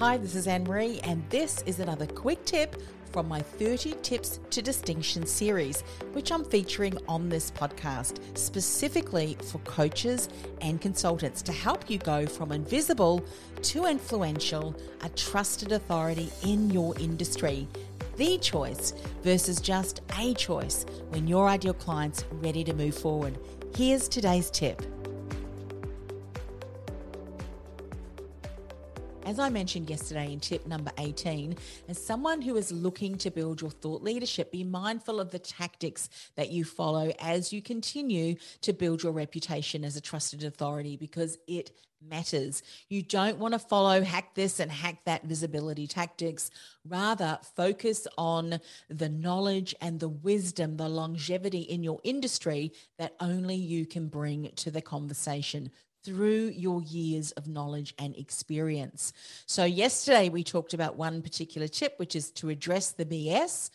Hi, this is Anne Marie, and this is another quick tip from my 30 Tips to Distinction series, which I'm featuring on this podcast, specifically for coaches and consultants to help you go from invisible to influential, a trusted authority in your industry. The choice versus just a choice when your ideal client's ready to move forward. Here's today's tip. As I mentioned yesterday in tip number 18, as someone who is looking to build your thought leadership, be mindful of the tactics that you follow as you continue to build your reputation as a trusted authority because it matters. You don't want to follow hack this and hack that visibility tactics. Rather, focus on the knowledge and the wisdom, the longevity in your industry that only you can bring to the conversation through your years of knowledge and experience. So, yesterday we talked about one particular tip, which is to address the BS.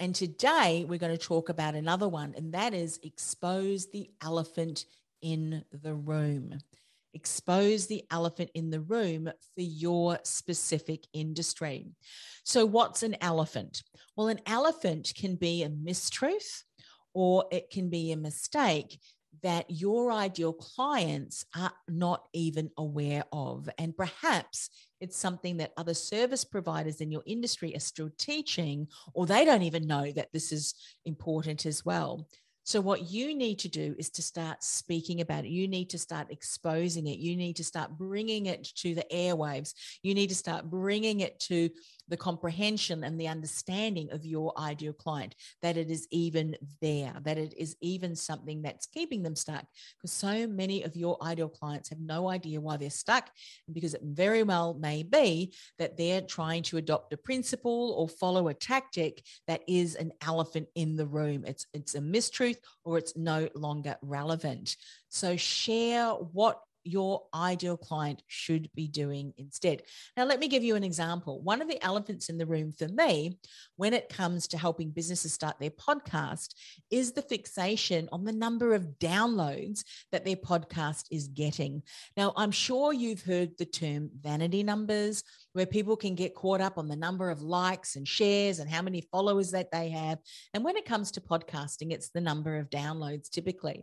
And today we're going to talk about another one, and that is expose the elephant in the room. Expose the elephant in the room for your specific industry. So, what's an elephant? Well, an elephant can be a mistruth or it can be a mistake that your ideal clients are not even aware of. And perhaps it's something that other service providers in your industry are still teaching, or they don't even know that this is important as well. So, what you need to do is to start speaking about it. You need to start exposing it. You need to start bringing it to the airwaves. You need to start bringing it to the comprehension and the understanding of your ideal client that it is even there, that it is even something that's keeping them stuck. Because so many of your ideal clients have no idea why they're stuck, because it very well may be that they're trying to adopt a principle or follow a tactic that is an elephant in the room. It's it's a mistruth or it's no longer relevant. So share what your ideal client should be doing instead. Now, let me give you an example. One of the elephants in the room for me, when it comes to helping businesses start their podcast, is the fixation on the number of downloads that their podcast is getting. Now, I'm sure you've heard the term vanity numbers, where people can get caught up on the number of likes and shares and how many followers that they have. And when it comes to podcasting, it's the number of downloads typically.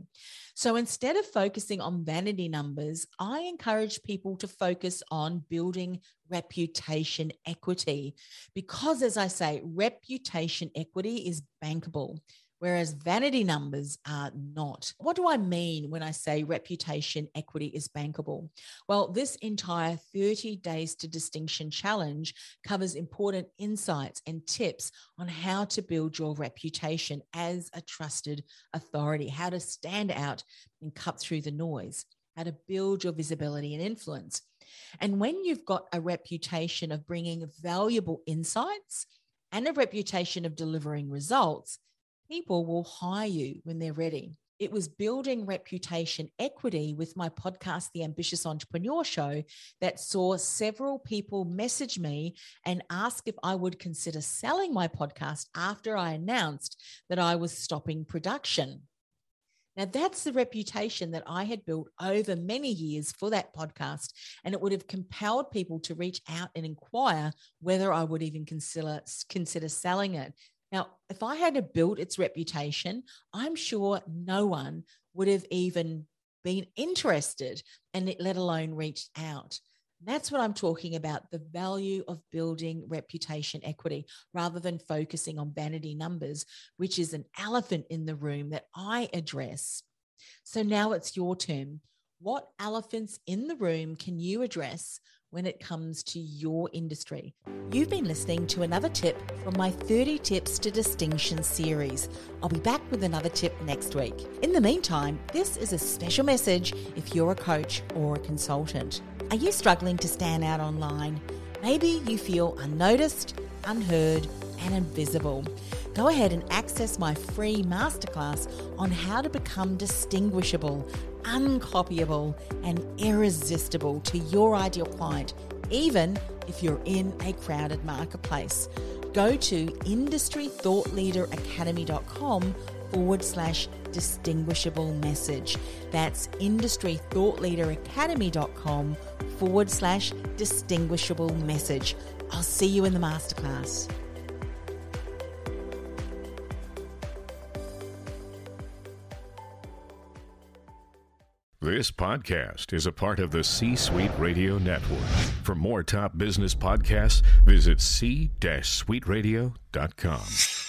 So instead of focusing on vanity numbers, I encourage people to focus on building reputation equity because, as I say, reputation equity is bankable whereas vanity numbers are not. What do I mean when I say reputation equity is bankable? Well, this entire 30 Days to Distinction challenge covers important insights and tips on how to build your reputation as a trusted authority, how to stand out and cut through the noise, how to build your visibility and influence. And when you've got a reputation of bringing valuable insights, and a reputation of delivering results, people will hire you when they're ready. It was building reputation equity with my podcast, The Ambitious Entrepreneur Show, that saw several people message me and ask if I would consider selling my podcast after I announced that I was stopping production. Now, that's the reputation that I had built over many years for that podcast. And it would have compelled people to reach out and inquire whether I would even consider, consider selling it. Now, if I had built its reputation, I'm sure no one would have even been interested and let alone reached out. That's what I'm talking about the value of building reputation equity rather than focusing on vanity numbers, which is an elephant in the room that I address. So now it's your turn. What elephants in the room can you address when it comes to your industry. You've been listening to another tip from my 30 Tips to Distinction series. I'll be back with another tip next week. In the meantime, this is a special message if you're a coach or a consultant. Are you struggling to stand out online? Maybe you feel unnoticed, unheard, and invisible. Go ahead and access my free masterclass on how to become distinguishable, uncopyable, and irresistible to your ideal client, even if you're in a crowded marketplace. Go to industrythoughtleaderacademy.com forward slash distinguishable message. That's industrythoughtleaderacademy.com forward slash distinguishable message. I'll see you in the masterclass. This podcast is a part of the C Suite Radio Network. For more top business podcasts, visit c-suiteradio.com.